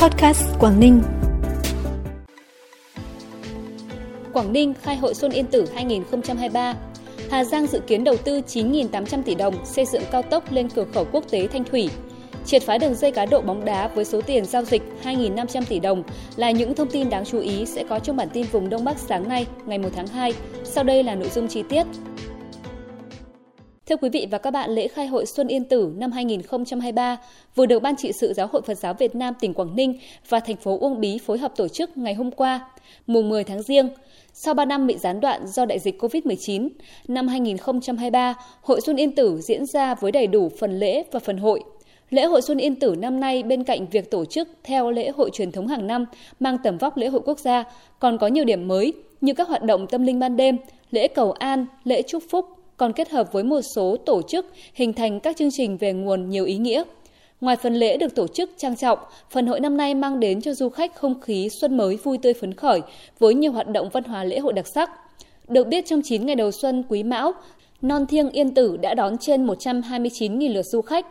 Podcast Quảng Ninh. Quảng Ninh khai hội Xuân Yên Tử 2023. Hà Giang dự kiến đầu tư 9.800 tỷ đồng xây dựng cao tốc lên cửa khẩu quốc tế Thanh Thủy. Triệt phá đường dây cá độ bóng đá với số tiền giao dịch 2.500 tỷ đồng là những thông tin đáng chú ý sẽ có trong bản tin vùng Đông Bắc sáng nay, ngày 1 tháng 2. Sau đây là nội dung chi tiết. Thưa quý vị và các bạn, lễ khai hội Xuân Yên Tử năm 2023 vừa được Ban trị sự Giáo hội Phật giáo Việt Nam tỉnh Quảng Ninh và thành phố Uông Bí phối hợp tổ chức ngày hôm qua, mùng 10 tháng Giêng. Sau 3 năm bị gián đoạn do đại dịch COVID-19, năm 2023, Hội Xuân Yên Tử diễn ra với đầy đủ phần lễ và phần hội. Lễ hội Xuân Yên Tử năm nay bên cạnh việc tổ chức theo lễ hội truyền thống hàng năm mang tầm vóc lễ hội quốc gia, còn có nhiều điểm mới như các hoạt động tâm linh ban đêm, lễ cầu an, lễ chúc phúc, còn kết hợp với một số tổ chức hình thành các chương trình về nguồn nhiều ý nghĩa. Ngoài phần lễ được tổ chức trang trọng, phần hội năm nay mang đến cho du khách không khí xuân mới vui tươi phấn khởi với nhiều hoạt động văn hóa lễ hội đặc sắc. Được biết trong 9 ngày đầu xuân Quý Mão, Non Thiêng Yên Tử đã đón trên 129.000 lượt du khách.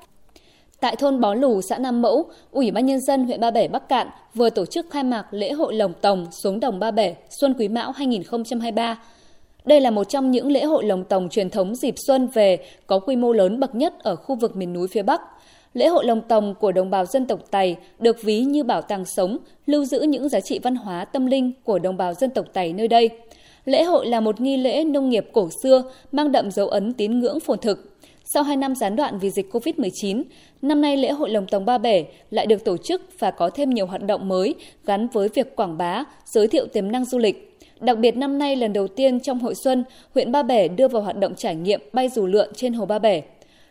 Tại thôn Bó Lù, xã Nam Mẫu, Ủy ban Nhân dân huyện Ba Bể Bắc Cạn vừa tổ chức khai mạc lễ hội lồng tồng xuống đồng Ba Bể Xuân Quý Mão 2023 đây là một trong những lễ hội lồng tồng truyền thống dịp xuân về có quy mô lớn bậc nhất ở khu vực miền núi phía Bắc. Lễ hội lồng tồng của đồng bào dân tộc Tày được ví như bảo tàng sống, lưu giữ những giá trị văn hóa tâm linh của đồng bào dân tộc Tày nơi đây. Lễ hội là một nghi lễ nông nghiệp cổ xưa mang đậm dấu ấn tín ngưỡng phồn thực. Sau 2 năm gián đoạn vì dịch COVID-19, năm nay lễ hội lồng tồng Ba Bể lại được tổ chức và có thêm nhiều hoạt động mới gắn với việc quảng bá, giới thiệu tiềm năng du lịch. Đặc biệt năm nay lần đầu tiên trong hội xuân, huyện Ba Bể đưa vào hoạt động trải nghiệm bay dù lượn trên hồ Ba Bể.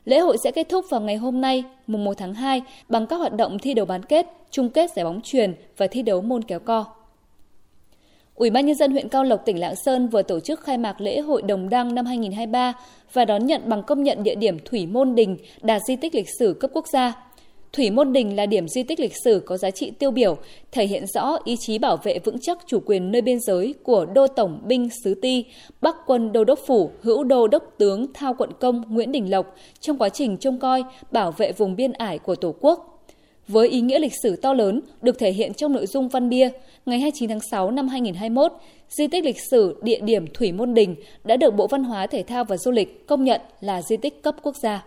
Lễ hội sẽ kết thúc vào ngày hôm nay, mùng 1 tháng 2, bằng các hoạt động thi đấu bán kết, chung kết giải bóng truyền và thi đấu môn kéo co. Ủy ban nhân dân huyện Cao Lộc tỉnh Lạng Sơn vừa tổ chức khai mạc lễ hội Đồng Đăng năm 2023 và đón nhận bằng công nhận địa điểm Thủy Môn Đình đạt di tích lịch sử cấp quốc gia. Thủy Môn Đình là điểm di tích lịch sử có giá trị tiêu biểu, thể hiện rõ ý chí bảo vệ vững chắc chủ quyền nơi biên giới của Đô Tổng binh Sứ Ti, Bắc quân Đô Đốc Phủ, hữu Đô Đốc tướng Thao Quận Công Nguyễn Đình Lộc trong quá trình trông coi, bảo vệ vùng biên ải của Tổ quốc. Với ý nghĩa lịch sử to lớn được thể hiện trong nội dung văn bia, ngày 29 tháng 6 năm 2021, di tích lịch sử địa điểm Thủy Môn Đình đã được Bộ Văn hóa Thể thao và Du lịch công nhận là di tích cấp quốc gia.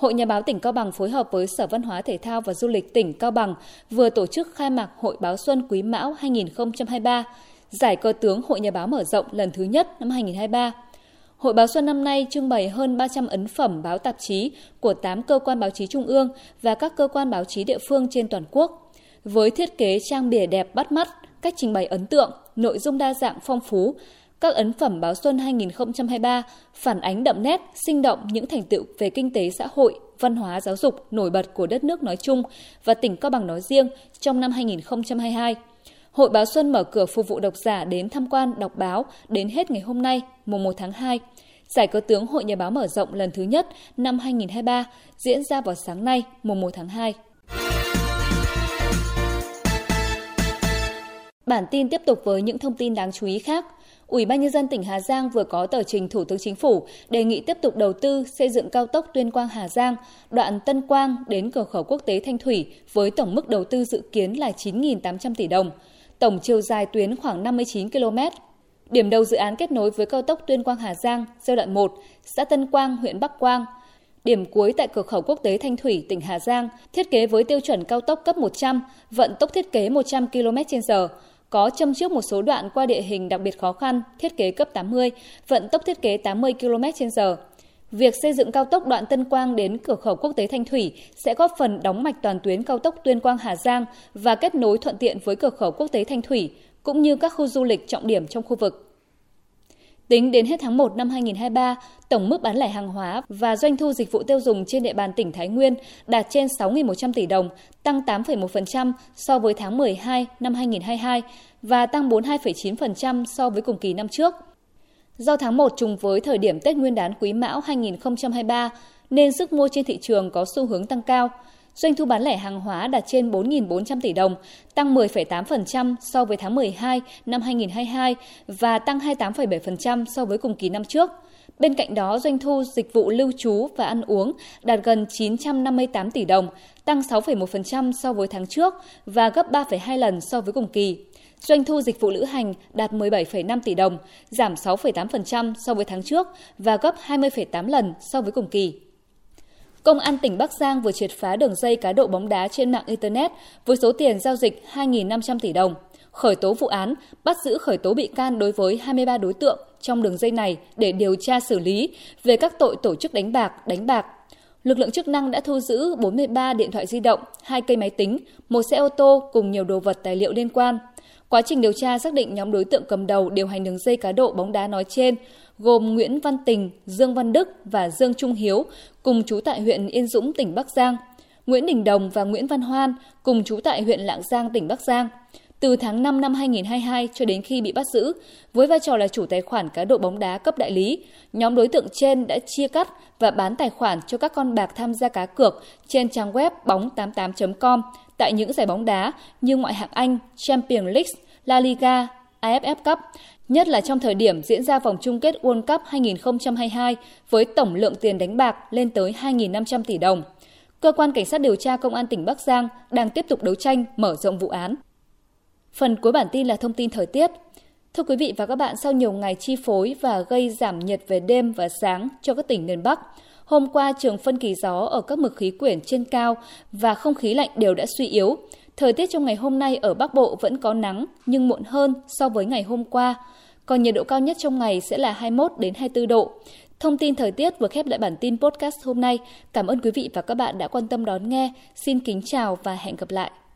Hội Nhà báo tỉnh Cao Bằng phối hợp với Sở Văn hóa Thể thao và Du lịch tỉnh Cao Bằng vừa tổ chức khai mạc Hội báo Xuân Quý Mão 2023, giải cờ tướng Hội Nhà báo mở rộng lần thứ nhất năm 2023. Hội báo Xuân năm nay trưng bày hơn 300 ấn phẩm báo tạp chí của 8 cơ quan báo chí trung ương và các cơ quan báo chí địa phương trên toàn quốc. Với thiết kế trang bìa đẹp bắt mắt, cách trình bày ấn tượng, nội dung đa dạng phong phú, các ấn phẩm báo Xuân 2023 phản ánh đậm nét, sinh động những thành tựu về kinh tế xã hội, văn hóa giáo dục nổi bật của đất nước nói chung và tỉnh Cao Bằng nói riêng trong năm 2022. Hội báo Xuân mở cửa phục vụ độc giả đến tham quan đọc báo đến hết ngày hôm nay, mùng 1 tháng 2. Giải cờ tướng Hội Nhà báo mở rộng lần thứ nhất năm 2023 diễn ra vào sáng nay, mùng 1 tháng 2. Bản tin tiếp tục với những thông tin đáng chú ý khác. Ủy ban nhân dân tỉnh Hà Giang vừa có tờ trình Thủ tướng Chính phủ đề nghị tiếp tục đầu tư xây dựng cao tốc Tuyên Quang Hà Giang, đoạn Tân Quang đến cửa khẩu quốc tế Thanh Thủy với tổng mức đầu tư dự kiến là 9.800 tỷ đồng. Tổng chiều dài tuyến khoảng 59 km. Điểm đầu dự án kết nối với cao tốc Tuyên Quang Hà Giang giai đoạn 1, xã Tân Quang, huyện Bắc Quang, Điểm cuối tại cửa khẩu quốc tế Thanh Thủy, tỉnh Hà Giang, thiết kế với tiêu chuẩn cao tốc cấp 100, vận tốc thiết kế 100 km/h, có châm trước một số đoạn qua địa hình đặc biệt khó khăn, thiết kế cấp 80, vận tốc thiết kế 80 km/h. Việc xây dựng cao tốc đoạn Tân Quang đến cửa khẩu quốc tế Thanh Thủy sẽ góp phần đóng mạch toàn tuyến cao tốc Tuyên Quang Hà Giang và kết nối thuận tiện với cửa khẩu quốc tế Thanh Thủy cũng như các khu du lịch trọng điểm trong khu vực. Tính đến hết tháng 1 năm 2023, tổng mức bán lẻ hàng hóa và doanh thu dịch vụ tiêu dùng trên địa bàn tỉnh Thái Nguyên đạt trên 6.100 tỷ đồng, tăng 8,1% so với tháng 12 năm 2022 và tăng 42,9% so với cùng kỳ năm trước. Do tháng 1 trùng với thời điểm Tết Nguyên đán Quý Mão 2023 nên sức mua trên thị trường có xu hướng tăng cao doanh thu bán lẻ hàng hóa đạt trên 4.400 tỷ đồng, tăng 10,8% so với tháng 12 năm 2022 và tăng 28,7% so với cùng kỳ năm trước. Bên cạnh đó, doanh thu dịch vụ lưu trú và ăn uống đạt gần 958 tỷ đồng, tăng 6,1% so với tháng trước và gấp 3,2 lần so với cùng kỳ. Doanh thu dịch vụ lữ hành đạt 17,5 tỷ đồng, giảm 6,8% so với tháng trước và gấp 20,8 lần so với cùng kỳ. Công an tỉnh Bắc Giang vừa triệt phá đường dây cá độ bóng đá trên mạng Internet với số tiền giao dịch 2.500 tỷ đồng, khởi tố vụ án, bắt giữ khởi tố bị can đối với 23 đối tượng trong đường dây này để điều tra xử lý về các tội tổ chức đánh bạc, đánh bạc. Lực lượng chức năng đã thu giữ 43 điện thoại di động, hai cây máy tính, một xe ô tô cùng nhiều đồ vật tài liệu liên quan. Quá trình điều tra xác định nhóm đối tượng cầm đầu điều hành đường dây cá độ bóng đá nói trên gồm Nguyễn Văn Tình, Dương Văn Đức và Dương Trung Hiếu, cùng chú tại huyện Yên Dũng, tỉnh Bắc Giang. Nguyễn Đình Đồng và Nguyễn Văn Hoan, cùng chú tại huyện Lạng Giang, tỉnh Bắc Giang. Từ tháng 5 năm 2022 cho đến khi bị bắt giữ, với vai trò là chủ tài khoản cá độ bóng đá cấp đại lý, nhóm đối tượng trên đã chia cắt và bán tài khoản cho các con bạc tham gia cá cược trên trang web bóng88.com tại những giải bóng đá như ngoại hạng Anh, Champions League, La Liga, AFF Cup, nhất là trong thời điểm diễn ra vòng chung kết World Cup 2022 với tổng lượng tiền đánh bạc lên tới 2.500 tỷ đồng. Cơ quan Cảnh sát điều tra Công an tỉnh Bắc Giang đang tiếp tục đấu tranh mở rộng vụ án. Phần cuối bản tin là thông tin thời tiết. Thưa quý vị và các bạn, sau nhiều ngày chi phối và gây giảm nhiệt về đêm và sáng cho các tỉnh miền Bắc, hôm qua trường phân kỳ gió ở các mực khí quyển trên cao và không khí lạnh đều đã suy yếu. Thời tiết trong ngày hôm nay ở Bắc Bộ vẫn có nắng, nhưng muộn hơn so với ngày hôm qua. Còn nhiệt độ cao nhất trong ngày sẽ là 21 đến 24 độ. Thông tin thời tiết vừa khép lại bản tin podcast hôm nay. Cảm ơn quý vị và các bạn đã quan tâm đón nghe. Xin kính chào và hẹn gặp lại.